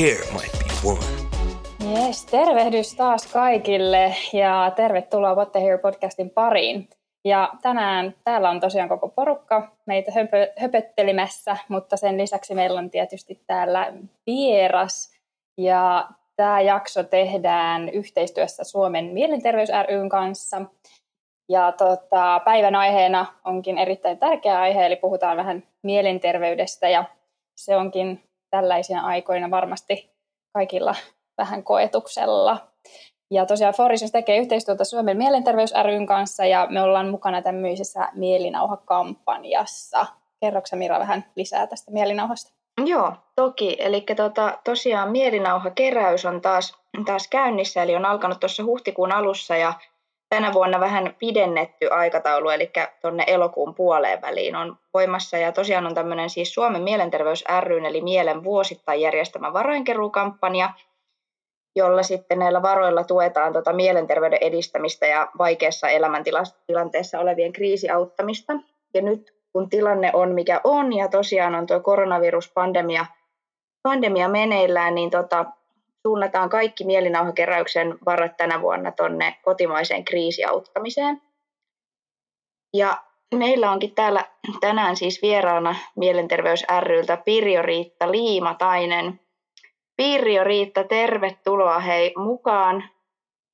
here might be one. Yes, tervehdys taas kaikille ja tervetuloa What the Here podcastin pariin. Ja tänään täällä on tosiaan koko porukka meitä höpö, höpöttelemässä, mutta sen lisäksi meillä on tietysti täällä vieras. Ja tämä jakso tehdään yhteistyössä Suomen Mielenterveys ryn kanssa. Ja tota, päivän aiheena onkin erittäin tärkeä aihe, eli puhutaan vähän mielenterveydestä ja se onkin tällaisina aikoina varmasti kaikilla vähän koetuksella. Ja tosiaan Forisys tekee yhteistyötä Suomen Mielenterveys ryn kanssa ja me ollaan mukana tämmöisessä mielinauhakampanjassa. Kerroksä Mira vähän lisää tästä mielinauhasta? Joo, toki. Eli tota, tosiaan mielinauhakeräys on taas, taas käynnissä, eli on alkanut tuossa huhtikuun alussa ja tänä vuonna vähän pidennetty aikataulu, eli tuonne elokuun puoleen väliin on voimassa. Ja tosiaan on tämmöinen siis Suomen Mielenterveys ry, eli Mielen vuosittain järjestämä varainkeruukampanja, jolla sitten näillä varoilla tuetaan tota mielenterveyden edistämistä ja vaikeassa elämäntilanteessa olevien kriisiauttamista. Ja nyt kun tilanne on mikä on ja tosiaan on tuo koronaviruspandemia pandemia meneillään, niin tota, suunnataan kaikki mielinauhakeräyksen varat tänä vuonna tuonne kotimaiseen kriisiauttamiseen. Ja meillä onkin täällä tänään siis vieraana Mielenterveys ryltä Pirjo Riitta Liimatainen. Pirjo Riitta, tervetuloa hei mukaan.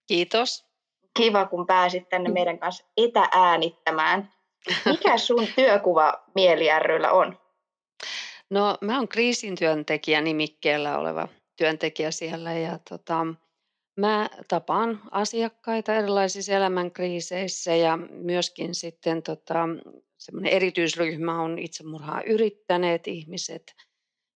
Kiitos. Kiva, kun pääsit tänne meidän kanssa etäänittämään. Mikä sun työkuva Mieli ryllä on? No mä oon kriisintyöntekijä nimikkeellä oleva työntekijä siellä ja tota, mä tapaan asiakkaita erilaisissa elämänkriiseissä ja myöskin sitten tota, semmoinen erityisryhmä on itsemurhaa yrittäneet ihmiset.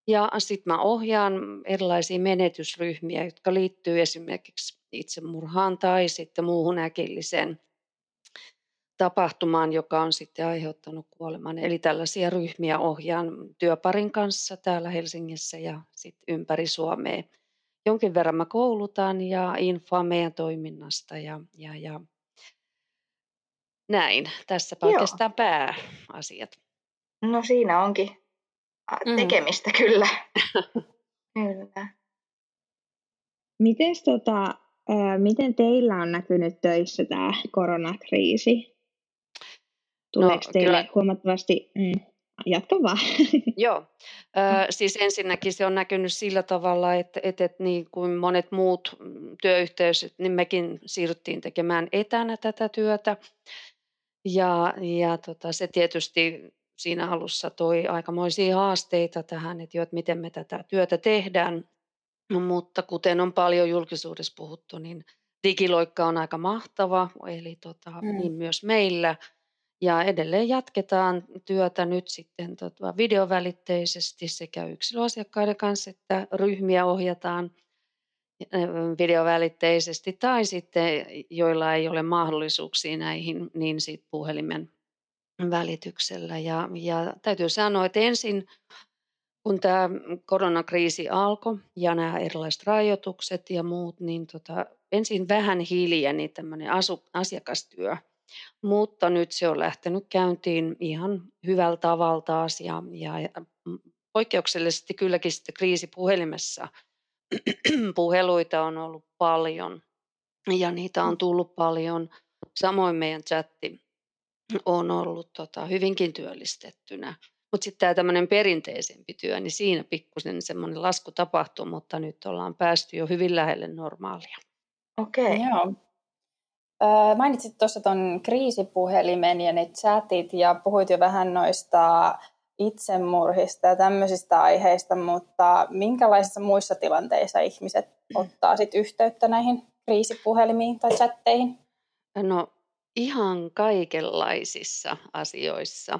Ja sitten mä ohjaan erilaisia menetysryhmiä, jotka liittyy esimerkiksi itsemurhaan tai sitten muuhun äkilliseen tapahtumaan, joka on sitten aiheuttanut kuoleman. Eli tällaisia ryhmiä ohjaan työparin kanssa täällä Helsingissä ja sitten ympäri Suomea. Jonkin verran mä koulutan ja infoa meidän toiminnasta ja, ja, ja näin. Tässä oikeastaan pääasiat. No siinä onkin mm. tekemistä mm. kyllä. kyllä. Mites tota, miten teillä on näkynyt töissä tämä koronakriisi? Tuleeko no, teille kyllä. huomattavasti, mm, jatka vaan. Joo, ö, siis ensinnäkin se on näkynyt sillä tavalla, että, että, että niin kuin monet muut työyhteisöt, niin mekin siirryttiin tekemään etänä tätä työtä. Ja, ja tota, se tietysti siinä alussa toi aikamoisia haasteita tähän, että, jo, että miten me tätä työtä tehdään. Mutta kuten on paljon julkisuudessa puhuttu, niin digiloikka on aika mahtava, eli tota, mm. niin myös meillä – ja edelleen jatketaan työtä nyt sitten tota videovälitteisesti sekä yksilöasiakkaiden kanssa, että ryhmiä ohjataan videovälitteisesti tai sitten joilla ei ole mahdollisuuksia näihin, niin sitten puhelimen välityksellä. Ja, ja täytyy sanoa, että ensin kun tämä koronakriisi alkoi ja nämä erilaiset rajoitukset ja muut, niin tota, ensin vähän hiljeni tämmöinen asiakastyö – mutta nyt se on lähtenyt käyntiin ihan hyvällä tavalla taas ja, ja, ja poikkeuksellisesti kylläkin sitten kriisipuhelimessa puheluita on ollut paljon ja niitä on tullut paljon. Samoin meidän chatti on ollut tota, hyvinkin työllistettynä. Mutta sitten tämä tämmöinen perinteisempi työ, niin siinä pikkusen semmoinen lasku tapahtuu, mutta nyt ollaan päästy jo hyvin lähelle normaalia. Okei. Okay. Joo. Mainitsit tuossa tuon kriisipuhelimen ja ne chatit ja puhuit jo vähän noista itsemurhista ja tämmöisistä aiheista, mutta minkälaisissa muissa tilanteissa ihmiset ottaa sit yhteyttä näihin kriisipuhelimiin tai chatteihin? No ihan kaikenlaisissa asioissa.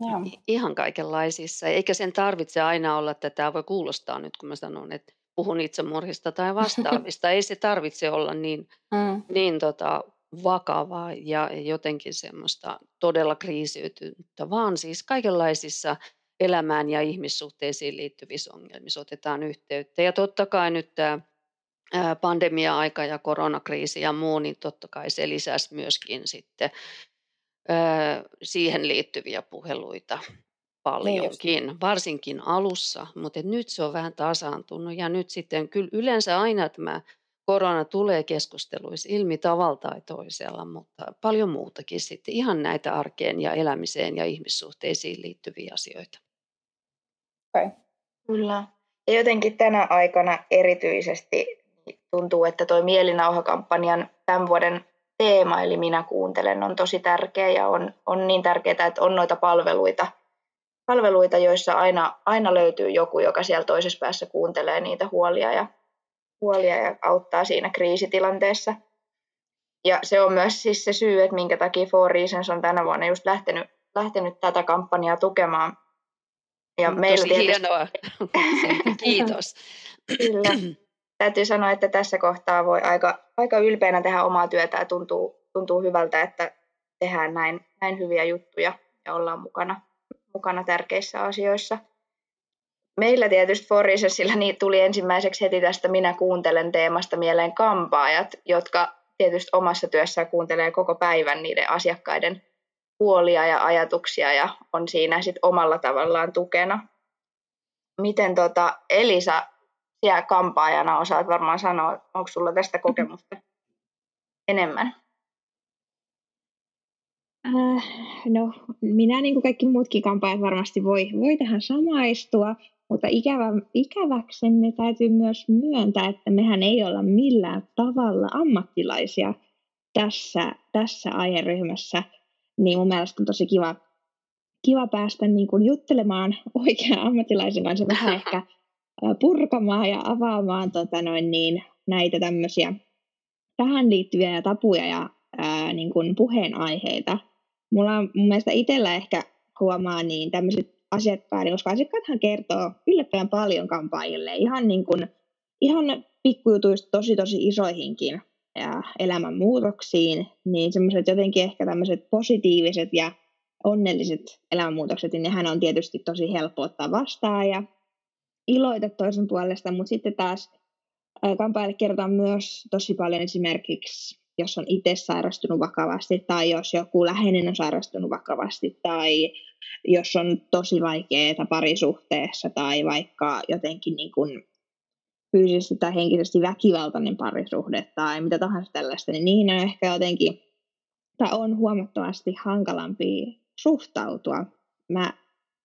Joo. Ihan kaikenlaisissa. Eikä sen tarvitse aina olla, että tämä voi kuulostaa nyt, kun mä sanon, että puhun itsemurhista tai vastaavista. Ei se tarvitse olla niin, mm. niin tota, vakavaa ja jotenkin semmoista todella kriisiytynyttä, vaan siis kaikenlaisissa elämään ja ihmissuhteisiin liittyvissä ongelmissa otetaan yhteyttä. Ja totta kai nyt tämä pandemia-aika ja koronakriisi ja muu, niin totta kai se lisäsi myöskin sitten siihen liittyviä puheluita. Paljonkin, niin varsinkin alussa, mutta nyt se on vähän tasaantunut ja nyt sitten kyllä yleensä aina tämä korona tulee keskusteluissa ilmi tavalla tai toisella, mutta paljon muutakin sitten ihan näitä arkeen ja elämiseen ja ihmissuhteisiin liittyviä asioita. Okay. Kyllä. Ja jotenkin tänä aikana erityisesti tuntuu, että tuo mielinauhakampanjan tämän vuoden teema, eli minä kuuntelen, on tosi tärkeä ja on, on niin tärkeää, että on noita palveluita, palveluita joissa aina, aina löytyy joku, joka siellä toisessa päässä kuuntelee niitä huolia ja, huolia ja auttaa siinä kriisitilanteessa. Ja se on myös siis se syy, että minkä takia Four Reasons on tänä vuonna just lähtenyt, lähtenyt tätä kampanjaa tukemaan. Ja Tosi meillä tietysti... hienoa. Kiitos. Kyllä täytyy sanoa, että tässä kohtaa voi aika, aika ylpeänä tehdä omaa työtä ja tuntuu, tuntuu hyvältä, että tehdään näin, näin hyviä juttuja ja ollaan mukana, mukana tärkeissä asioissa. Meillä tietysti Forisessilla niin tuli ensimmäiseksi heti tästä Minä kuuntelen teemasta mieleen kampaajat, jotka tietysti omassa työssään kuuntelee koko päivän niiden asiakkaiden huolia ja ajatuksia ja on siinä sit omalla tavallaan tukena. Miten tota Elisa siellä kampaajana osaat varmaan sanoa, onko sulla tästä kokemusta enemmän? Äh, no, minä niin kuin kaikki muutkin kampaajat varmasti voi, voi tähän samaistua, mutta ikävä, ikäväksemme täytyy myös myöntää, että mehän ei olla millään tavalla ammattilaisia tässä, tässä aiheryhmässä. Niin mun mielestä on tosi kiva, kiva päästä niin kuin juttelemaan oikean ammattilaisen kanssa vähän ehkä purkamaan ja avaamaan tota noin niin, näitä tämmöisiä tähän liittyviä tapuja ja ää, niin kuin puheenaiheita. Mulla on mun mielestä itsellä ehkä huomaa niin tämmöiset päälle, koska asiakkaathan kertoo yllättävän paljon kampaajille, ihan, niin kuin, ihan pikkujutuista tosi tosi isoihinkin ja elämänmuutoksiin, niin semmoiset jotenkin ehkä tämmöiset positiiviset ja onnelliset elämänmuutokset, niin nehän on tietysti tosi helppo ottaa vastaan ja iloita toisen puolesta, mutta sitten taas kampaajille kerrotaan myös tosi paljon esimerkiksi, jos on itse sairastunut vakavasti tai jos joku läheinen on sairastunut vakavasti tai jos on tosi vaikeaa parisuhteessa tai vaikka jotenkin niin kuin fyysisesti tai henkisesti väkivaltainen parisuhde tai mitä tahansa tällaista, niin niihin on ehkä jotenkin, tai on huomattavasti hankalampi suhtautua. Mä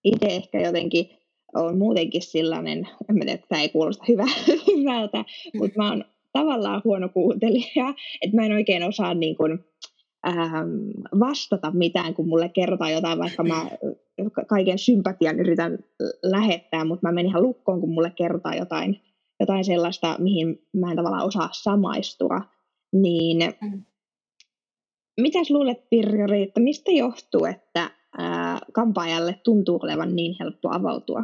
itse ehkä jotenkin on muutenkin sellainen, en tiedä, että tämä ei kuulosta hyvä, hyvältä, mutta mä oon tavallaan huono kuuntelija, että mä en oikein osaa niin kuin, ähm, vastata mitään, kun mulle kerrotaan jotain, vaikka mä kaiken sympatian yritän lähettää, mutta mä menen ihan lukkoon, kun mulle kerrotaan jotain, jotain sellaista, mihin mä en tavallaan osaa samaistua. Niin mm. mitäs luulet, Pirjori, että mistä johtuu, että ää, kampaajalle tuntuu olevan niin helppo avautua?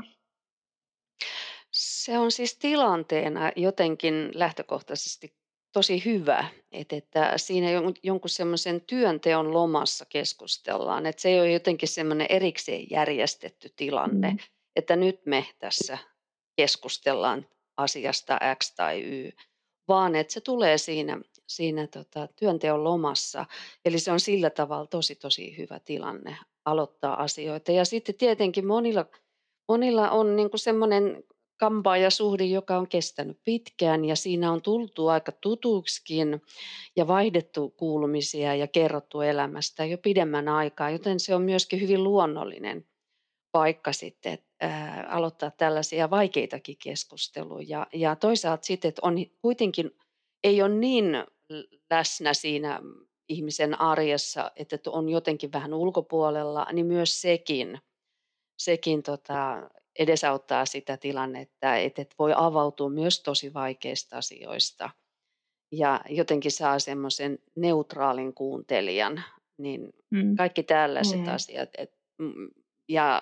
Se on siis tilanteena jotenkin lähtökohtaisesti tosi hyvä, että, että siinä jonkun semmoisen työnteon lomassa keskustellaan, että se ei ole jotenkin semmoinen erikseen järjestetty tilanne, mm. että nyt me tässä keskustellaan asiasta X tai Y, vaan että se tulee siinä, siinä tota, työnteon lomassa. Eli se on sillä tavalla tosi tosi hyvä tilanne aloittaa asioita. Ja sitten tietenkin monilla, monilla on niin kuin semmoinen kampaajasuhde, joka on kestänyt pitkään ja siinä on tultu aika tutuksikin ja vaihdettu kuulumisia ja kerrottu elämästä jo pidemmän aikaa, joten se on myöskin hyvin luonnollinen paikka sitten ää, aloittaa tällaisia vaikeitakin keskusteluja. Ja toisaalta sitten, että on kuitenkin ei ole niin läsnä siinä ihmisen arjessa, että on jotenkin vähän ulkopuolella, niin myös sekin, sekin tota, edesauttaa sitä tilannetta, että et voi avautua myös tosi vaikeista asioista ja jotenkin saa semmoisen neutraalin kuuntelijan, niin mm. kaikki tällaiset mm. asiat. Et, mm, ja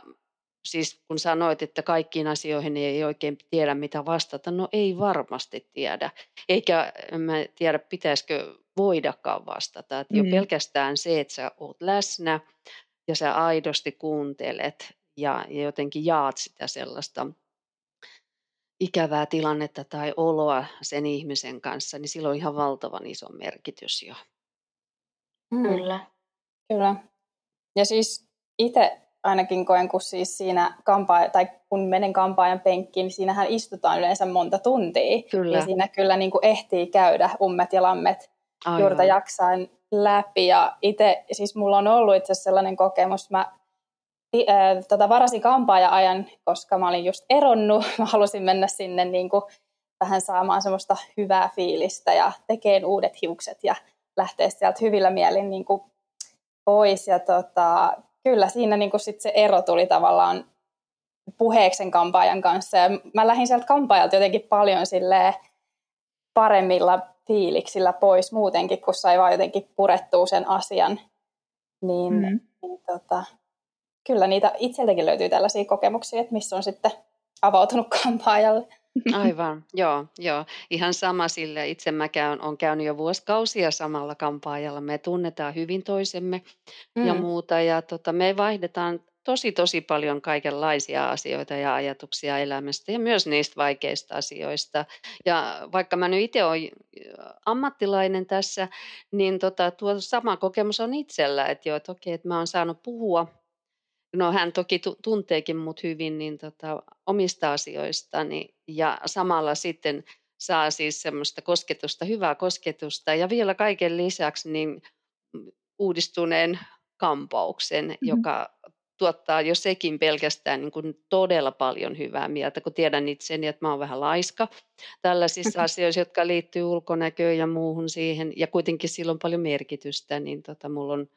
siis kun sanoit, että kaikkiin asioihin ei oikein tiedä mitä vastata, no ei varmasti tiedä. Eikä mä tiedä, pitäisikö voidakaan vastata. Että mm. Jo pelkästään se, että sä oot läsnä ja sä aidosti kuuntelet ja, ja jotenkin jaat sitä sellaista ikävää tilannetta tai oloa sen ihmisen kanssa, niin sillä on ihan valtavan iso merkitys jo. Mm. Kyllä. Kyllä. Ja siis itse ainakin koen, kun siis siinä kampaa, tai kun menen kampaajan penkkiin, niin siinähän istutaan yleensä monta tuntia. Kyllä. Ja siinä kyllä niin kuin ehtii käydä ummet ja lammet Aivan. juurta jaksain läpi. Ja itse, siis mulla on ollut itse asiassa sellainen kokemus, mä äh, tota, varasin kampaaja-ajan, koska mä olin just eronnut. Mä halusin mennä sinne niin kuin vähän saamaan semmoista hyvää fiilistä ja tekeen uudet hiukset ja lähteä sieltä hyvillä mielin niin kuin pois. Ja tota, kyllä siinä niin kuin sit se ero tuli tavallaan puheeksen kampaajan kanssa. Ja mä lähdin sieltä kampaajalta jotenkin paljon silleen paremmilla fiiliksillä pois muutenkin, kun sai vaan jotenkin purettua sen asian. Niin, mm. niin tota, kyllä niitä itseltäkin löytyy tällaisia kokemuksia, että missä on sitten avautunut kampaajalle. Aivan, joo, joo. Ihan sama sille. Itse mä käyn, on käynyt jo vuosikausia samalla kampaajalla. Me tunnetaan hyvin toisemme mm. ja muuta. Ja tota, me vaihdetaan tosi, tosi paljon kaikenlaisia asioita ja ajatuksia elämästä ja myös niistä vaikeista asioista. Ja vaikka mä nyt itse olen ammattilainen tässä, niin tota, tuo sama kokemus on itsellä, että joo, että okei, että mä oon saanut puhua no hän toki tunteekin mut hyvin niin tota, omista asioistani ja samalla sitten saa siis semmoista kosketusta, hyvää kosketusta ja vielä kaiken lisäksi niin uudistuneen kampauksen, mm-hmm. joka tuottaa jo sekin pelkästään niin kuin todella paljon hyvää mieltä, kun tiedän itseni, että mä oon vähän laiska tällaisissa asioissa, jotka liittyy ulkonäköön ja muuhun siihen, ja kuitenkin sillä on paljon merkitystä, niin tota, mulla on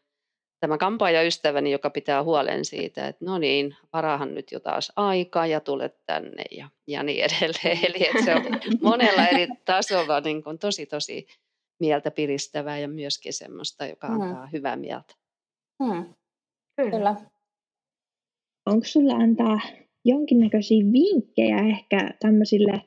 tämä kampaajaystäväni, joka pitää huolen siitä, että no niin, varahan nyt jo taas aikaa ja tulet tänne ja, ja niin edelleen. Eli että se on monella eri tasolla niin kuin tosi tosi mieltä piristävää ja myöskin semmoista, joka mm. antaa mm. hyvää mieltä. Mm. Kyllä. Onko sulla antaa jonkinnäköisiä vinkkejä ehkä tämmöisille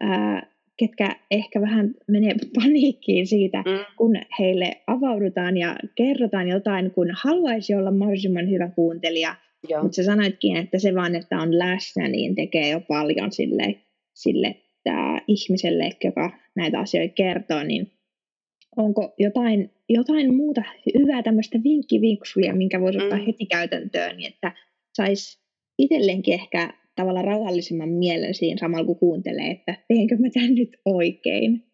ää, ketkä ehkä vähän menee paniikkiin siitä, mm. kun heille avaudutaan ja kerrotaan jotain, kun haluaisi olla mahdollisimman hyvä kuuntelija. Joo. Mutta sä sanoitkin, että se vaan, että on läsnä, niin tekee jo paljon sille, sille tää ihmiselle, joka näitä asioita kertoo, niin onko jotain, jotain muuta hyvää tämmöistä vinkkivinksuja, minkä voisi ottaa mm. heti käytäntöön, niin että saisi itselleenkin ehkä tavallaan rauhallisemman mielen siinä samalla kun kuuntelee, että teenkö mä tämän nyt oikein.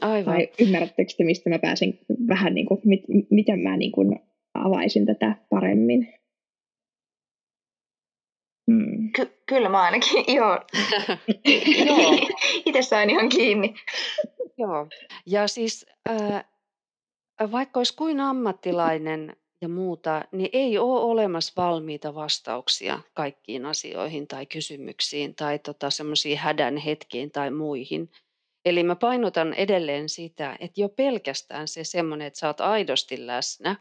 Aivan. Vai ymmärrättekö te, mistä mä pääsen vähän niin kuin, mit, miten mä niin kuin avaisin tätä paremmin? Hmm. Ky- kyllä mä ainakin, joo. joo. Itse sain ihan kiinni. joo. Ja siis äh, vaikka olisi kuin ammattilainen ja muuta, niin ei ole olemassa valmiita vastauksia kaikkiin asioihin tai kysymyksiin tai tota, semmoisiin hädän hetkiin tai muihin. Eli mä painotan edelleen sitä, että jo pelkästään se semmoinen, että sä oot aidosti läsnä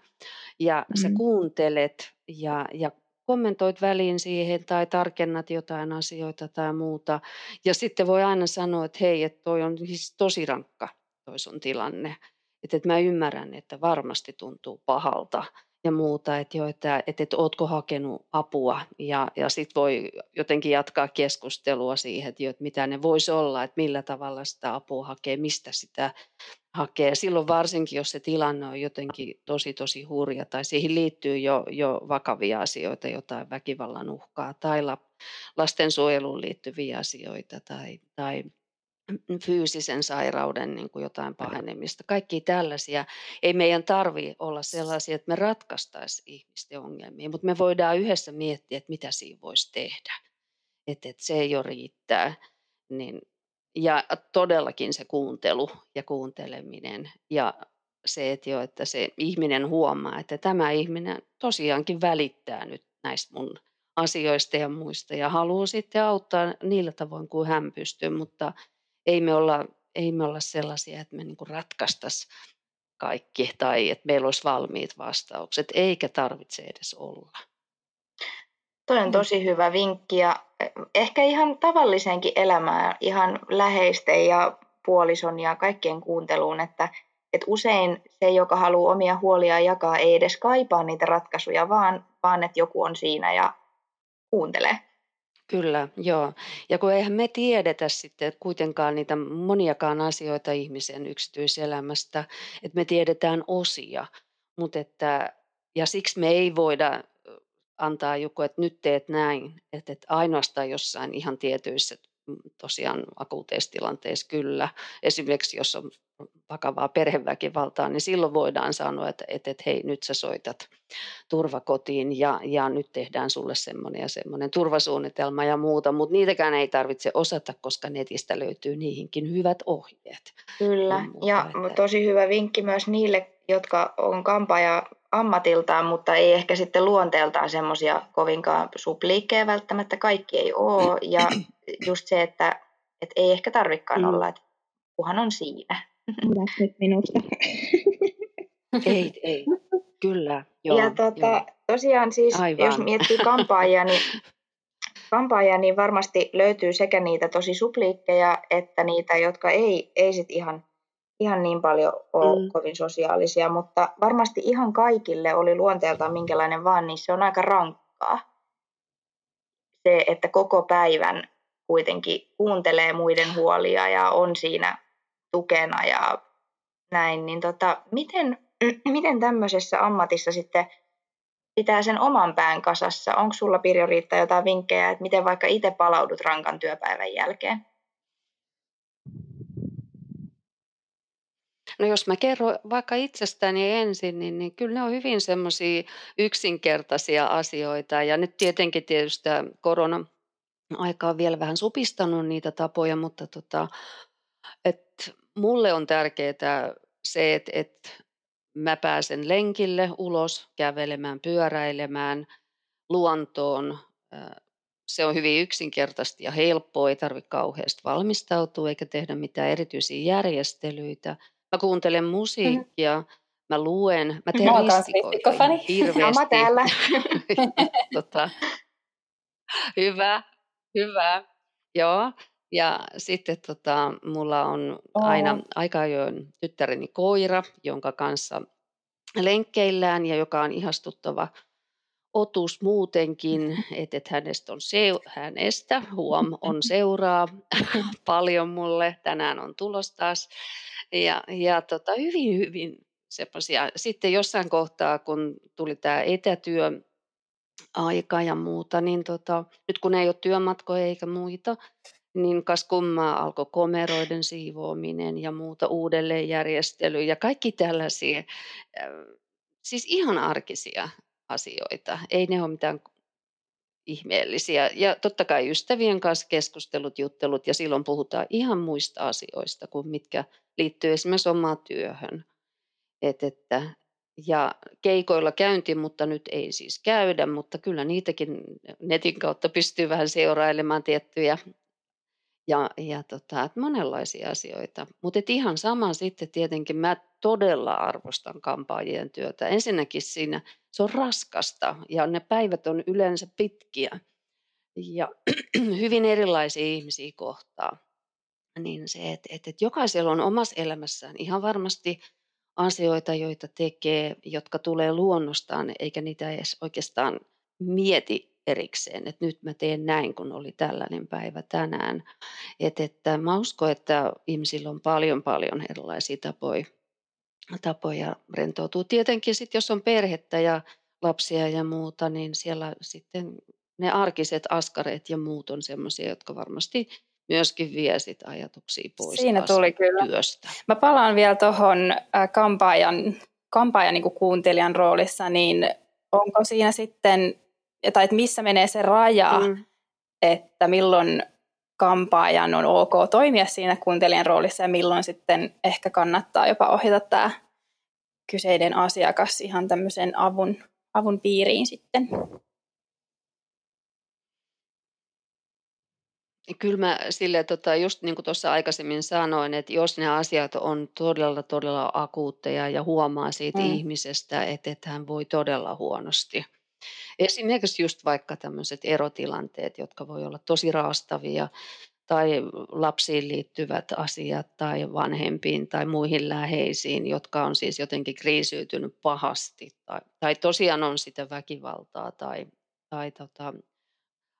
ja mm. sä kuuntelet ja, ja kommentoit väliin siihen tai tarkennat jotain asioita tai muuta. Ja sitten voi aina sanoa, että hei, että toi on siis tosi rankka toi sun tilanne. Että, että mä ymmärrän, että varmasti tuntuu pahalta ja muuta, että jo, että, että, että ootko hakenut apua ja, ja sitten voi jotenkin jatkaa keskustelua siihen, että, jo, että mitä ne voisi olla, että millä tavalla sitä apua hakee, mistä sitä hakee. Silloin varsinkin, jos se tilanne on jotenkin tosi tosi hurja tai siihen liittyy jo, jo vakavia asioita, jotain väkivallan uhkaa tai lastensuojeluun liittyviä asioita tai, tai fyysisen sairauden niin kuin jotain pahenemista. Kaikki tällaisia. Ei meidän tarvi olla sellaisia, että me ratkaistaisiin ihmisten ongelmia, mutta me voidaan yhdessä miettiä, että mitä siinä voisi tehdä. Että, että se ei ole riittää. Niin, ja todellakin se kuuntelu ja kuunteleminen ja se, että, jo, että se ihminen huomaa, että tämä ihminen tosiaankin välittää nyt näistä mun asioista ja muista ja haluaa sitten auttaa niillä tavoin kuin hän pystyy, mutta ei me olla, ei me olla sellaisia, että me niin ratkaistaisiin kaikki tai että meillä olisi valmiit vastaukset, eikä tarvitse edes olla. Toi on mm. tosi hyvä vinkki ja eh, ehkä ihan tavalliseenkin elämään, ihan läheisten ja puolison ja kaikkien kuunteluun, että, että usein se, joka haluaa omia huolia jakaa, ei edes kaipaa niitä ratkaisuja, vaan, vaan että joku on siinä ja kuuntelee. Kyllä, joo. Ja kun eihän me tiedetä sitten kuitenkaan niitä moniakaan asioita ihmisen yksityiselämästä, että me tiedetään osia, mutta että, ja siksi me ei voida antaa joku, että nyt teet näin, että, että ainoastaan jossain ihan tietyissä tosiaan akuuteissa tilanteissa kyllä. Esimerkiksi jos on vakavaa perheväkivaltaa, niin silloin voidaan sanoa, että, että, että hei, nyt sä soitat turvakotiin ja, ja nyt tehdään sulle semmoinen ja semmoinen turvasuunnitelma ja muuta, mutta niitäkään ei tarvitse osata, koska netistä löytyy niihinkin hyvät ohjeet. Kyllä, ja, ja tosi hyvä vinkki myös niille, jotka on kampaaja ammatiltaan, mutta ei ehkä sitten luonteeltaan semmoisia kovinkaan supliikkeja välttämättä kaikki ei ole. Ja just se, että, että ei ehkä tarvikaan mm. olla, että kuhan on siinä. nyt minusta. ei, ei. Kyllä, joo. Ja tota, joo. tosiaan siis, Aivan. jos miettii kampaajia, niin, kampaajia, niin varmasti löytyy sekä niitä tosi supliikkeja, että niitä, jotka ei, ei sit ihan, ihan niin paljon ole mm. kovin sosiaalisia, mutta varmasti ihan kaikille oli luonteeltaan minkälainen vaan, niin se on aika rankkaa. Se, että koko päivän kuitenkin kuuntelee muiden huolia ja on siinä tukena ja näin, niin tota, miten, miten tämmöisessä ammatissa sitten pitää sen oman pään kasassa? Onko sulla Pirjo Riitta jotain vinkkejä, että miten vaikka itse palaudut rankan työpäivän jälkeen? No jos mä kerron vaikka itsestäni ensin, niin, niin kyllä ne on hyvin semmoisia yksinkertaisia asioita. Ja nyt tietenkin tietysti korona aika on vielä vähän supistanut niitä tapoja, mutta tota, et mulle on tärkeää se, että, että mä pääsen lenkille ulos, kävelemään, pyöräilemään, luontoon. Se on hyvin yksinkertaista ja helppoa, ei tarvitse kauheasti valmistautua eikä tehdä mitään erityisiä järjestelyitä. Mä kuuntelen mm-hmm. musiikkia, mä luen, mä teen mä ristikoita hirveästi. Mä täällä. tota, hyvä, hyvä. Joo, ja sitten tota, mulla on aina aika ajoin tyttäreni koira, jonka kanssa lenkkeillään ja joka on ihastuttava otus muutenkin, että et hänestä, on seu- hänestä huom on seuraa paljon mulle. Tänään on tulos taas. Ja, ja tota, hyvin, hyvin semmoisia. Sitten jossain kohtaa, kun tuli tämä etätyö, aika ja muuta, niin tota, nyt kun ei ole työmatkoja eikä muita, niin kas kummaa alkoi komeroiden siivoaminen ja muuta uudelleenjärjestely ja kaikki tällaisia, äh, siis ihan arkisia asioita. Ei ne ole mitään ihmeellisiä. Ja totta kai ystävien kanssa keskustelut, juttelut ja silloin puhutaan ihan muista asioista kuin mitkä liittyy esimerkiksi omaan työhön. Et, että, ja keikoilla käynti, mutta nyt ei siis käydä, mutta kyllä niitäkin netin kautta pystyy vähän seurailemaan tiettyjä ja, ja tota, että monenlaisia asioita. Mutta ihan sama sitten tietenkin mä todella arvostan kampaajien työtä. Ensinnäkin siinä se on raskasta ja ne päivät on yleensä pitkiä ja hyvin erilaisia ihmisiä kohtaa. Niin se, että, että, että jokaisella on omassa elämässään ihan varmasti asioita, joita tekee, jotka tulee luonnostaan, eikä niitä edes oikeastaan mieti erikseen, että nyt mä teen näin, kun oli tällainen päivä tänään. Et, että mä uskon, että ihmisillä on paljon paljon erilaisia tapoja, tapoja rentoutua. Tietenkin sitten, jos on perhettä ja lapsia ja muuta, niin siellä sitten ne arkiset askareet ja muut on sellaisia, jotka varmasti myöskin vie sit ajatuksia pois Siinä tuli kyllä. työstä. Mä palaan vielä tuohon kampaajan, kampaajan niin kuuntelijan roolissa, niin onko siinä sitten tai että missä menee se raja, mm. että milloin kampaajan on ok toimia siinä kuuntelijan roolissa ja milloin sitten ehkä kannattaa jopa ohjata tämä kyseinen asiakas ihan tämmöisen avun, avun piiriin sitten. Kyllä mä sille, tota, just niin kuin tuossa aikaisemmin sanoin, että jos ne asiat on todella, todella akuutteja ja huomaa siitä mm. ihmisestä, että, että hän voi todella huonosti – Esimerkiksi just vaikka tämmöiset erotilanteet, jotka voi olla tosi raastavia, tai lapsiin liittyvät asiat tai vanhempiin tai muihin läheisiin, jotka on siis jotenkin kriisiytynyt pahasti tai, tai tosiaan on sitä väkivaltaa tai, tai tota,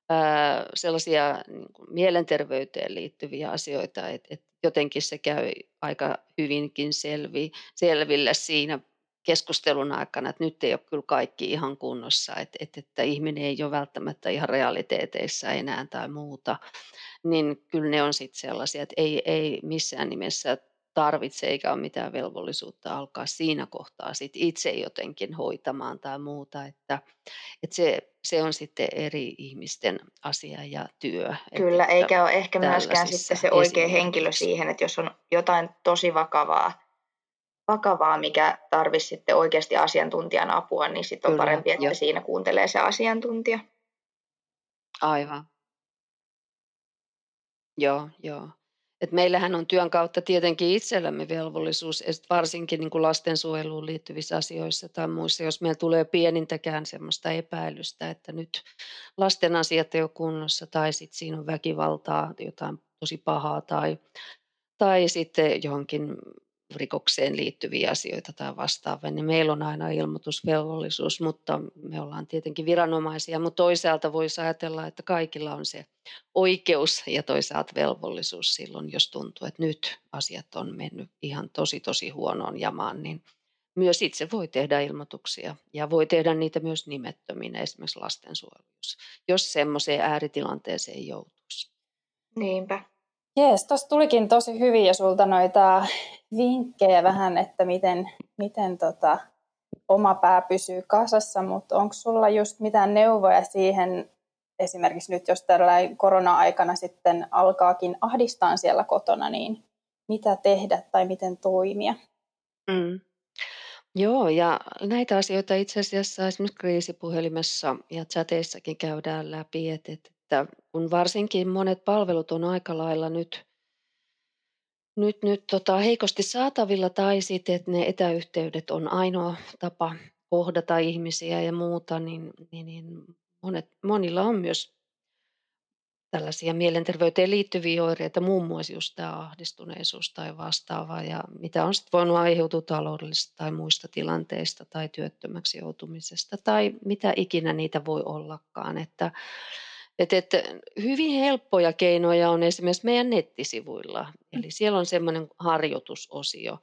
ää, sellaisia niin kuin mielenterveyteen liittyviä asioita, että et jotenkin se käy aika hyvinkin selvi, selville siinä keskustelun aikana, että nyt ei ole kyllä kaikki ihan kunnossa, että, että, että ihminen ei ole välttämättä ihan realiteeteissa enää tai muuta, niin kyllä ne on sitten sellaisia, että ei, ei missään nimessä tarvitse eikä ole mitään velvollisuutta alkaa siinä kohtaa sit itse jotenkin hoitamaan tai muuta, että, että se, se on sitten eri ihmisten asia ja työ. Kyllä, että eikä ole ehkä myöskään sitten se oikea henkilö siihen, että jos on jotain tosi vakavaa, vakavaa, mikä tarvitsisi sitten oikeasti asiantuntijan apua, niin sitten on Kyllä, parempi, että jo. siinä kuuntelee se asiantuntija. Aivan. Joo, joo. Et meillähän on työn kautta tietenkin itsellämme velvollisuus, varsinkin niin kuin lastensuojeluun liittyvissä asioissa tai muissa, jos meillä tulee pienintäkään semmoista epäilystä, että nyt lasten asiat ei ole kunnossa tai sitten siinä on väkivaltaa, jotain tosi pahaa tai, tai sitten johonkin rikokseen liittyviä asioita tai vastaavia, niin meillä on aina ilmoitusvelvollisuus, mutta me ollaan tietenkin viranomaisia, mutta toisaalta voisi ajatella, että kaikilla on se oikeus ja toisaalta velvollisuus silloin, jos tuntuu, että nyt asiat on mennyt ihan tosi tosi huonoon jamaan, niin myös itse voi tehdä ilmoituksia ja voi tehdä niitä myös nimettöminä esimerkiksi lastensuojelussa, jos semmoiseen ääritilanteeseen joutuisi. Niinpä. Jees, tuossa tulikin tosi hyvin ja sulta noita vinkkejä vähän, että miten, miten tota, oma pää pysyy kasassa, mutta onko sulla just mitään neuvoja siihen, esimerkiksi nyt jos tällä korona-aikana sitten alkaakin ahdistaa siellä kotona, niin mitä tehdä tai miten toimia? Mm. Joo, ja näitä asioita itse asiassa esimerkiksi kriisipuhelimessa ja chateissakin käydään läpi, että, että kun varsinkin monet palvelut on aika lailla nyt nyt, nyt tota, heikosti saatavilla tai sitten, että ne etäyhteydet on ainoa tapa kohdata ihmisiä ja muuta, niin, niin, niin monet, monilla on myös tällaisia mielenterveyteen liittyviä oireita, muun muassa just tämä ahdistuneisuus tai vastaava, ja mitä on sitten voinut aiheutua taloudellisista tai muista tilanteista tai työttömäksi joutumisesta tai mitä ikinä niitä voi ollakaan. Että et, et, hyvin helppoja keinoja on esimerkiksi meidän nettisivuilla. Eli siellä on semmoinen harjoitusosio,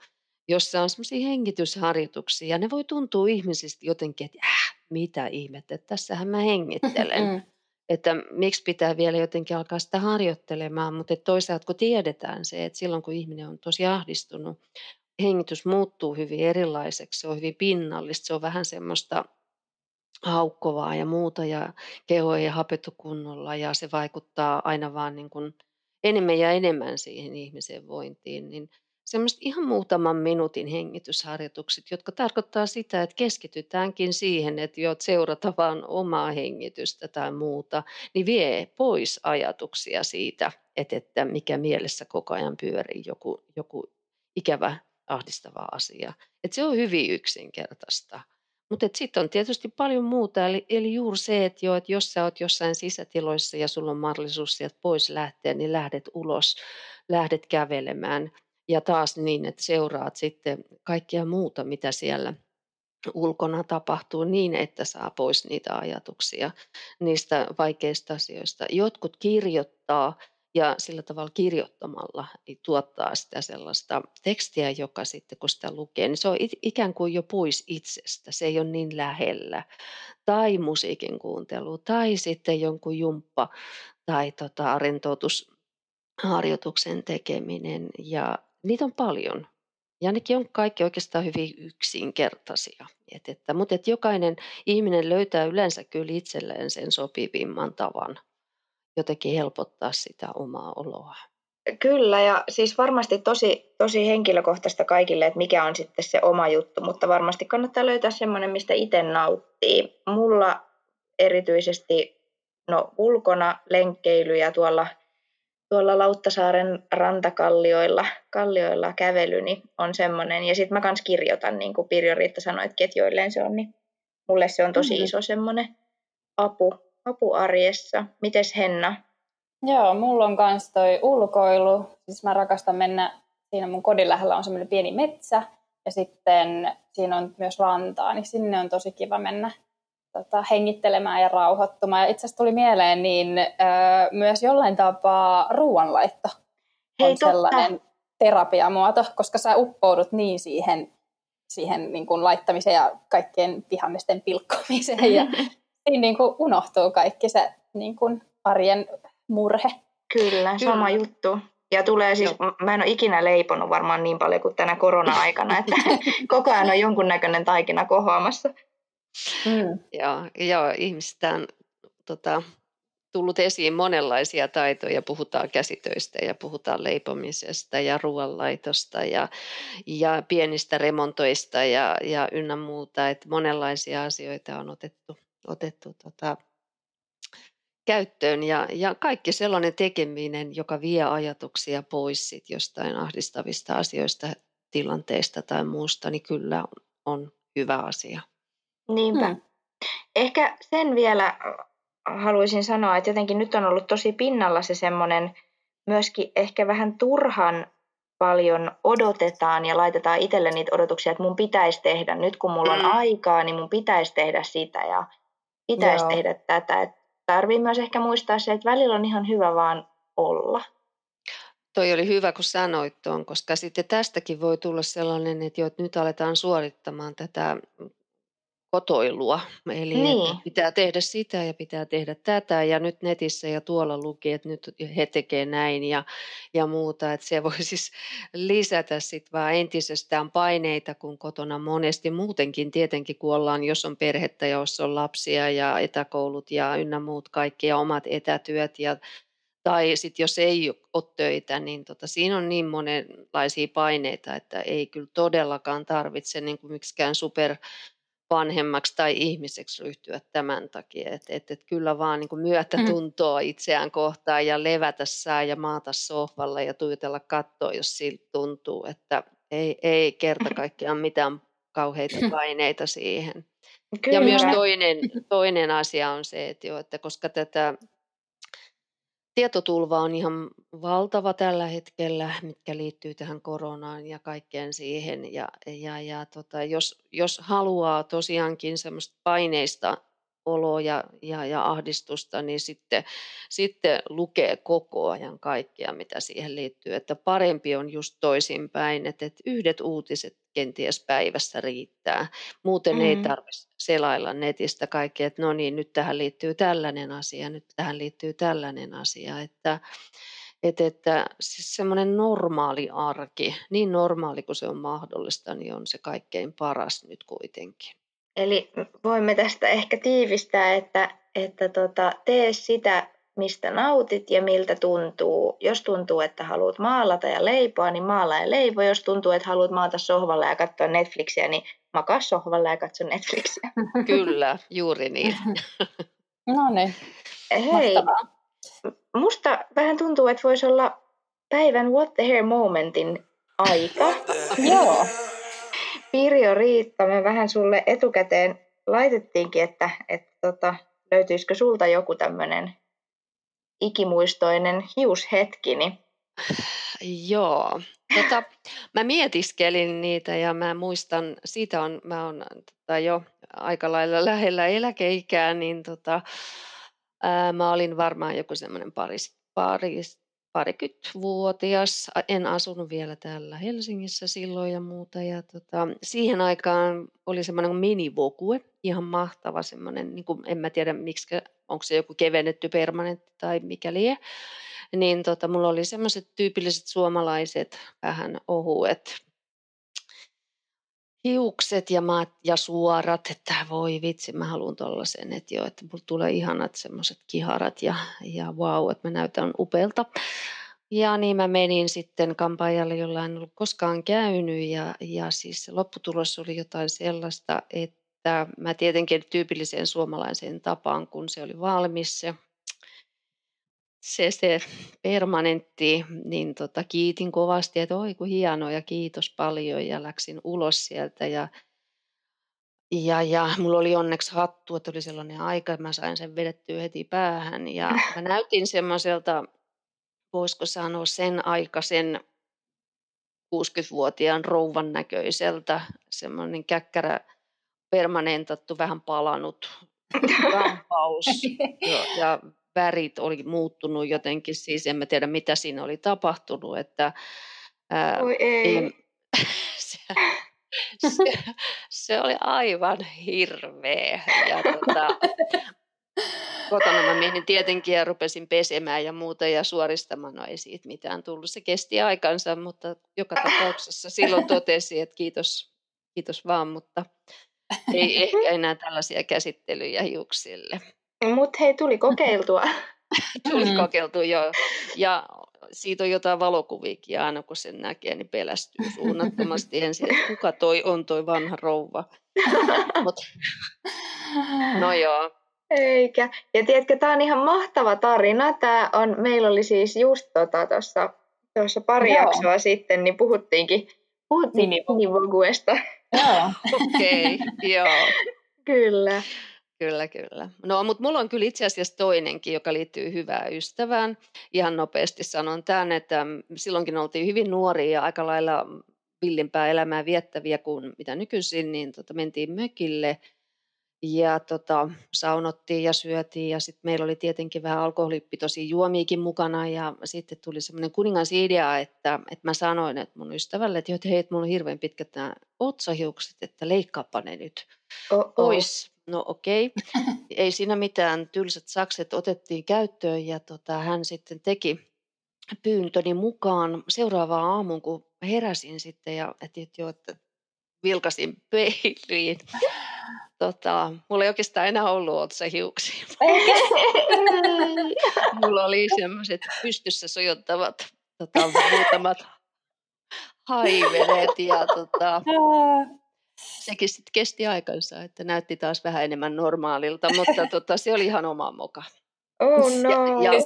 jossa on semmoisia hengitysharjoituksia. Ja ne voi tuntua ihmisistä jotenkin, että äh, mitä ihmettä, että tässähän mä hengittelen. Mm. Että miksi pitää vielä jotenkin alkaa sitä harjoittelemaan, mutta toisaalta kun tiedetään se, että silloin kun ihminen on tosi ahdistunut, hengitys muuttuu hyvin erilaiseksi, se on hyvin pinnallista, se on vähän semmoista haukkovaa ja muuta ja keho ei hapetu kunnolla ja se vaikuttaa aina vaan niin kuin enemmän ja enemmän siihen ihmisen vointiin, niin semmoista ihan muutaman minuutin hengitysharjoitukset, jotka tarkoittaa sitä, että keskitytäänkin siihen, että jo seurata vaan omaa hengitystä tai muuta, niin vie pois ajatuksia siitä, että, että mikä mielessä koko ajan pyörii joku, joku ikävä ahdistava asia. Että se on hyvin yksinkertaista. Mutta sitten on tietysti paljon muuta, eli, eli juuri se, että, jo, että jos sä oot jossain sisätiloissa ja sulla on mahdollisuus sieltä pois lähteä, niin lähdet ulos, lähdet kävelemään ja taas niin, että seuraat sitten kaikkia muuta, mitä siellä ulkona tapahtuu niin, että saa pois niitä ajatuksia niistä vaikeista asioista. Jotkut kirjoittaa ja sillä tavalla kirjoittamalla niin tuottaa sitä sellaista tekstiä, joka sitten kun sitä lukee, niin se on ikään kuin jo pois itsestä, se ei ole niin lähellä. Tai musiikin kuuntelu, tai sitten jonkun jumppa tai tota, rentoutusharjoituksen tekeminen. Ja niitä on paljon. Ja nekin on kaikki oikeastaan hyvin yksinkertaisia. Et, että, mutta et jokainen ihminen löytää yleensä kyllä itselleen sen sopivimman tavan jotenkin helpottaa sitä omaa oloa. Kyllä, ja siis varmasti tosi, tosi henkilökohtaista kaikille, että mikä on sitten se oma juttu, mutta varmasti kannattaa löytää semmoinen, mistä itse nauttii. Mulla erityisesti no, ulkona lenkkeily ja tuolla, tuolla Lauttasaaren rantakallioilla kallioilla kävely niin on semmoinen. Ja sitten mä kans kirjoitan, niin kuin Pirjo Riitta sanoi, että joilleen se on, niin mulle se on tosi mm-hmm. iso semmoinen apu apu arjessa. Mites Henna? Joo, mulla on kans toi ulkoilu. Siis mä rakastan mennä, siinä mun kodin lähellä on semmoinen pieni metsä ja sitten siinä on myös rantaa, niin sinne on tosi kiva mennä tota, hengittelemään ja rauhoittumaan. Ja itse asiassa tuli mieleen, niin öö, myös jollain tapaa ruoanlaitto Hei, on totta. sellainen terapiamuoto, koska sä uppoudut niin siihen siihen niin kuin laittamiseen ja kaikkien vihamisten pilkkomiseen. Ja siinä niin kuin unohtuu kaikki se niin kuin arjen murhe. Kyllä, sama Kyllä. juttu. Ja tulee siis, Joo. mä en ole ikinä leiponut varmaan niin paljon kuin tänä korona-aikana, että koko ajan on jonkunnäköinen taikina kohoamassa. Mm. Joo, joo, ihmistä on tota, tullut esiin monenlaisia taitoja. Puhutaan käsitöistä ja puhutaan leipomisesta ja ruoanlaitosta ja, ja pienistä remontoista ja, ja ynnä muuta. Että monenlaisia asioita on otettu, otettu tota, käyttöön ja, ja kaikki sellainen tekeminen, joka vie ajatuksia pois sit jostain ahdistavista asioista, tilanteista tai muusta, niin kyllä on, on hyvä asia. Niinpä. Hmm. Ehkä sen vielä haluaisin sanoa, että jotenkin nyt on ollut tosi pinnalla se semmoinen myöskin ehkä vähän turhan paljon odotetaan ja laitetaan itselle niitä odotuksia, että mun pitäisi tehdä. Nyt kun mulla on mm. aikaa, niin mun pitäisi tehdä sitä ja pitäisi Joo. tehdä tätä. Et tarvii myös ehkä muistaa se, että välillä on ihan hyvä vaan olla. Toi oli hyvä, kun sanoit tuon, koska sitten tästäkin voi tulla sellainen, että, jo, että nyt aletaan suorittamaan tätä kotoilua. Eli niin. pitää tehdä sitä ja pitää tehdä tätä ja nyt netissä ja tuolla luki, että nyt he tekee näin ja, ja muuta. Että se voi siis lisätä sitten vaan entisestään paineita, kun kotona monesti muutenkin tietenkin kun ollaan, jos on perhettä, jos on lapsia ja etäkoulut ja ynnä muut kaikki ja omat etätyöt ja tai sitten jos ei ole töitä, niin tota, siinä on niin monenlaisia paineita, että ei kyllä todellakaan tarvitse niin kuin miksikään super vanhemmaksi tai ihmiseksi ryhtyä tämän takia. Että et, et kyllä vaan niin myötätuntoa mm. itseään kohtaan ja levätä sää ja maata sohvalla ja tuijotella kattoa, jos siltä tuntuu, että ei, ei kerta kaikkiaan mitään kauheita paineita siihen. Kyllä. Ja myös toinen, toinen asia on se, että, jo, että koska tätä tietotulva on ihan valtava tällä hetkellä, mitkä liittyy tähän koronaan ja kaikkeen siihen. Ja, ja, ja tota, jos, jos haluaa tosiaankin semmoista paineista oloa ja, ja, ja ahdistusta, niin sitten, sitten lukee koko ajan kaikkea, mitä siihen liittyy. Että parempi on just toisinpäin, että, että yhdet uutiset kenties päivässä riittää. Muuten mm. ei tarvitse selailla netistä kaikkea, että no niin, nyt tähän liittyy tällainen asia, nyt tähän liittyy tällainen asia. Että, että, että siis semmoinen normaali arki, niin normaali kuin se on mahdollista, niin on se kaikkein paras nyt kuitenkin. Eli voimme tästä ehkä tiivistää, että, että tota, tee sitä, mistä nautit ja miltä tuntuu. Jos tuntuu, että haluat maalata ja leipoa, niin maala ja leipo. Jos tuntuu, että haluat maata sohvalla ja katsoa Netflixiä, niin makaa sohvalla ja katso Netflixiä. Kyllä, juuri niin. no niin, Hei, Mahtavaa. musta vähän tuntuu, että voisi olla päivän What the Hair momentin aika. Joo. Pirjo Riitta, me vähän sulle etukäteen laitettiinkin, että, että tota, löytyisikö sulta joku tämmöinen ikimuistoinen hiushetki? Niin... Joo. Tota, mä mietiskelin niitä ja mä muistan, siitä on, mä oon tota, jo aika lailla lähellä eläkeikää, niin tota, ää, mä olin varmaan joku semmoinen paris, paris, parikymmentävuotias. En asunut vielä täällä Helsingissä silloin ja muuta. Ja tota, siihen aikaan oli semmoinen minivokue, ihan mahtava semmoinen, niin kuin, en mä tiedä miksi, onko se joku kevennetty permanentti tai mikä lie. Niin tota, mulla oli semmoiset tyypilliset suomalaiset, vähän ohuet hiukset ja, maat ja suorat, että voi vitsi, mä haluan tollasen, että joo, että mulla tulee ihanat semmoiset kiharat ja, ja wow, että mä näytän upelta. Ja niin mä menin sitten kampaajalle, jolla en ollut koskaan käynyt ja, ja siis lopputulos oli jotain sellaista, että mä tietenkin tyypilliseen suomalaiseen tapaan, kun se oli valmis se se, se permanentti, niin tota, kiitin kovasti, että oi kun hieno ja kiitos paljon ja läksin ulos sieltä ja ja, ja mulla oli onneksi hattu, että oli sellainen aika, että mä sain sen vedettyä heti päähän. Ja mä näytin semmoiselta, voisiko sanoa sen aikaisen 60-vuotiaan rouvan näköiseltä, semmoinen käkkärä permanentattu, vähän palanut rampaus ja, ja värit oli muuttunut jotenkin, siis en mä tiedä mitä siinä oli tapahtunut, että ää, Oi ei. ei se, se, se oli aivan hirveä. Ja tota, kotona mä menin tietenkin ja rupesin pesemään ja muuta ja suoristamaan. No ei siitä mitään tullut. Se kesti aikansa, mutta joka tapauksessa silloin totesi, että kiitos, kiitos vaan, mutta ei ehkä enää tällaisia käsittelyjä hiuksille. Mutta hei, tuli kokeiltua. tuli mm. kokeiltua, joo. Ja siitä on jotain valokuviikin aina kun sen näkee, niin pelästyy suunnattomasti ensin, että kuka toi on toi vanha rouva. Mut, no joo. Eikä. Ja tiedätkö, tämä on ihan mahtava tarina. Tää on, meillä oli siis just tuossa tota, pari joo. jaksoa sitten, niin puhuttiinkin, puhuttiin Minivoguesta. Joo. Okei, okay, joo. Kyllä. Kyllä, kyllä. No, mutta mulla on kyllä itse asiassa toinenkin, joka liittyy hyvään ystävään. Ihan nopeasti sanon tämän, että silloinkin oltiin hyvin nuoria ja aika lailla villimpää elämää viettäviä kuin mitä nykyisin, niin tota, mentiin mökille ja tota, saunottiin ja syötiin ja sitten meillä oli tietenkin vähän alkoholipitoisia juomiikin mukana ja sitten tuli semmoinen kuningas idea, että, että mä sanoin että mun ystävälle, että, hei, että mulla on hirveän pitkät nämä otsahiukset, että leikkaapa ne nyt Oh-oh. pois No okei, okay. ei siinä mitään. Tylsät sakset otettiin käyttöön ja tota, hän sitten teki pyyntöni mukaan seuraavaan aamuun, kun heräsin sitten ja että, jo, että vilkasin peiliin. Tota, mulla ei oikeastaan enää ollut otsahiuksia. mulla oli semmoiset pystyssä sojottavat tota, muutamat haiveleet ja tota, sekin sitten kesti aikansa, että näytti taas vähän enemmän normaalilta, mutta tota, se oli ihan oma moka. Oh no. Ja, ja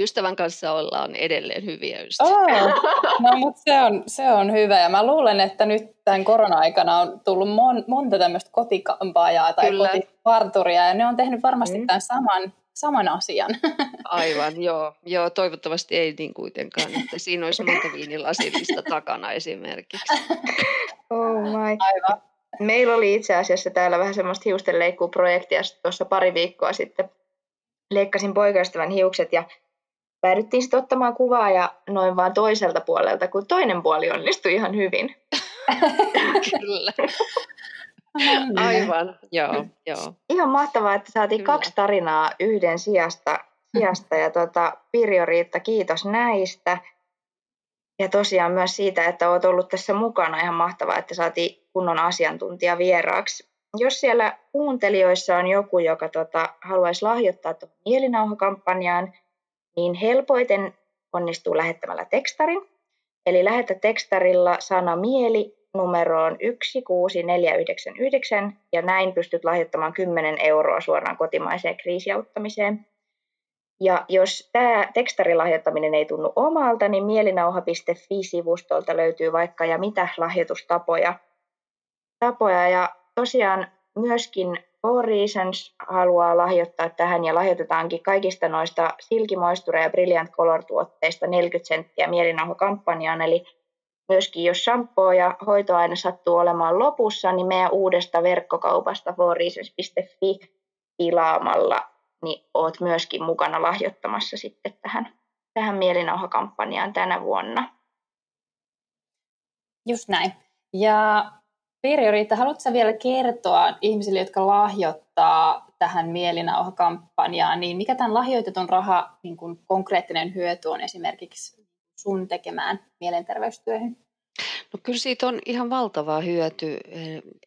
ystävän kanssa ollaan edelleen hyviä ystäviä. Oh, no mutta se on, se on hyvä ja mä luulen, että nyt tämän korona-aikana on tullut mon, monta tämmöistä kotikampaajaa tai Kyllä. kotiparturia ja ne on tehnyt varmasti mm. tämän saman, saman asian. Aivan, joo. joo. Toivottavasti ei niin kuitenkaan, että siinä olisi monta viinilasillista takana esimerkiksi. Oh my. Aivan. Meillä oli itse asiassa täällä vähän semmoista hiustenleikkuuprojektia tuossa pari viikkoa sitten. Leikkasin poikaystävän hiukset ja päädyttiin sitten ottamaan kuvaa ja noin vaan toiselta puolelta, kun toinen puoli onnistui ihan hyvin. Kyllä. Aivan, joo, joo. Ihan mahtavaa, että saatiin Kyllä. kaksi tarinaa yhden sijasta. sijasta ja tota, Pirjo Riitta, kiitos näistä. Ja tosiaan myös siitä, että olet ollut tässä mukana. Ihan mahtavaa, että saatiin kunnon asiantuntija vieraaksi. Jos siellä kuuntelijoissa on joku, joka tota, haluaisi lahjoittaa tuohon mielinauhakampanjaan, niin helpoiten onnistuu lähettämällä tekstarin. Eli lähetä tekstarilla sana mieli numeroon 16499 ja näin pystyt lahjoittamaan 10 euroa suoraan kotimaiseen kriisiauttamiseen. Ja jos tämä tekstarilahjoittaminen ei tunnu omalta, niin mielinauha.fi-sivustolta löytyy vaikka ja mitä lahjoitustapoja. Tapoja. Ja tosiaan myöskin Four Reasons haluaa lahjoittaa tähän ja lahjoitetaankin kaikista noista Silky Moisture ja Brilliant Color-tuotteista 40 senttiä mielinauhakampanjaan. Eli myöskin jos shampoo ja hoitoaine sattuu olemaan lopussa, niin meidän uudesta verkkokaupasta fourreasons.fi tilaamalla niin oot myöskin mukana lahjoittamassa sitten tähän, tähän mielinauhakampanjaan tänä vuonna. Just näin. Ja Pirjo Riitta, haluatko vielä kertoa ihmisille, jotka lahjoittaa tähän mielinauhakampanjaan, niin mikä tämän lahjoitetun raha niin kuin konkreettinen hyöty on esimerkiksi sun tekemään mielenterveystyöhön? No kyllä siitä on ihan valtava hyöty,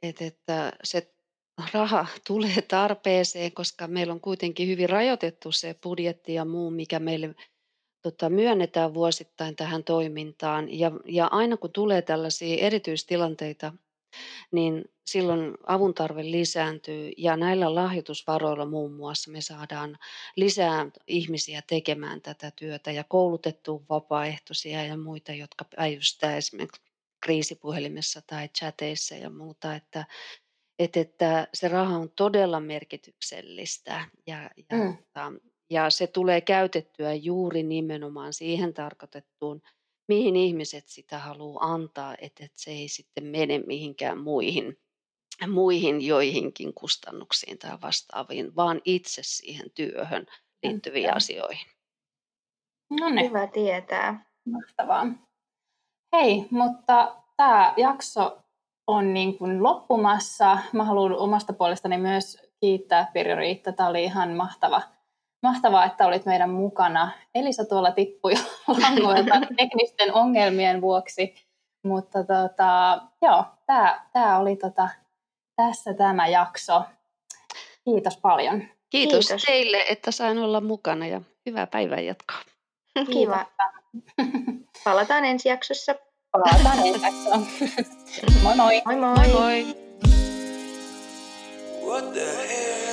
että, että se raha tulee tarpeeseen, koska meillä on kuitenkin hyvin rajoitettu se budjetti ja muu, mikä meille tota, myönnetään vuosittain tähän toimintaan. Ja, ja aina kun tulee tällaisia erityistilanteita, niin silloin avun tarve lisääntyy ja näillä lahjoitusvaroilla muun muassa me saadaan lisää ihmisiä tekemään tätä työtä ja koulutettua vapaaehtoisia ja muita, jotka päivystää esimerkiksi kriisipuhelimessa tai chateissa ja muuta, että että, että se raha on todella merkityksellistä ja, ja, mm. ja se tulee käytettyä juuri nimenomaan siihen tarkoitettuun, mihin ihmiset sitä haluaa antaa, että, että se ei sitten mene mihinkään muihin, muihin joihinkin kustannuksiin tai vastaaviin, vaan itse siihen työhön liittyviin asioihin. No niin. Hyvä tietää. Mahtavaa. Hei, mutta tämä jakso on niin kuin loppumassa. Mä haluan omasta puolestani myös kiittää Pirjo Riitta. Tämä oli ihan mahtava, mahtavaa, että olit meidän mukana. Elisa tuolla tippui langoilta teknisten ongelmien vuoksi. Mutta tota, joo, tämä, tämä oli tota, tässä tämä jakso. Kiitos paljon. Kiitos, Kiitos teille, että sain olla mukana ja hyvää päivän jatkoa. Kiva. Palataan ensi jaksossa. Palataan ensi jaksossa. moi moi. Moi moi. moi, moi. What the hell?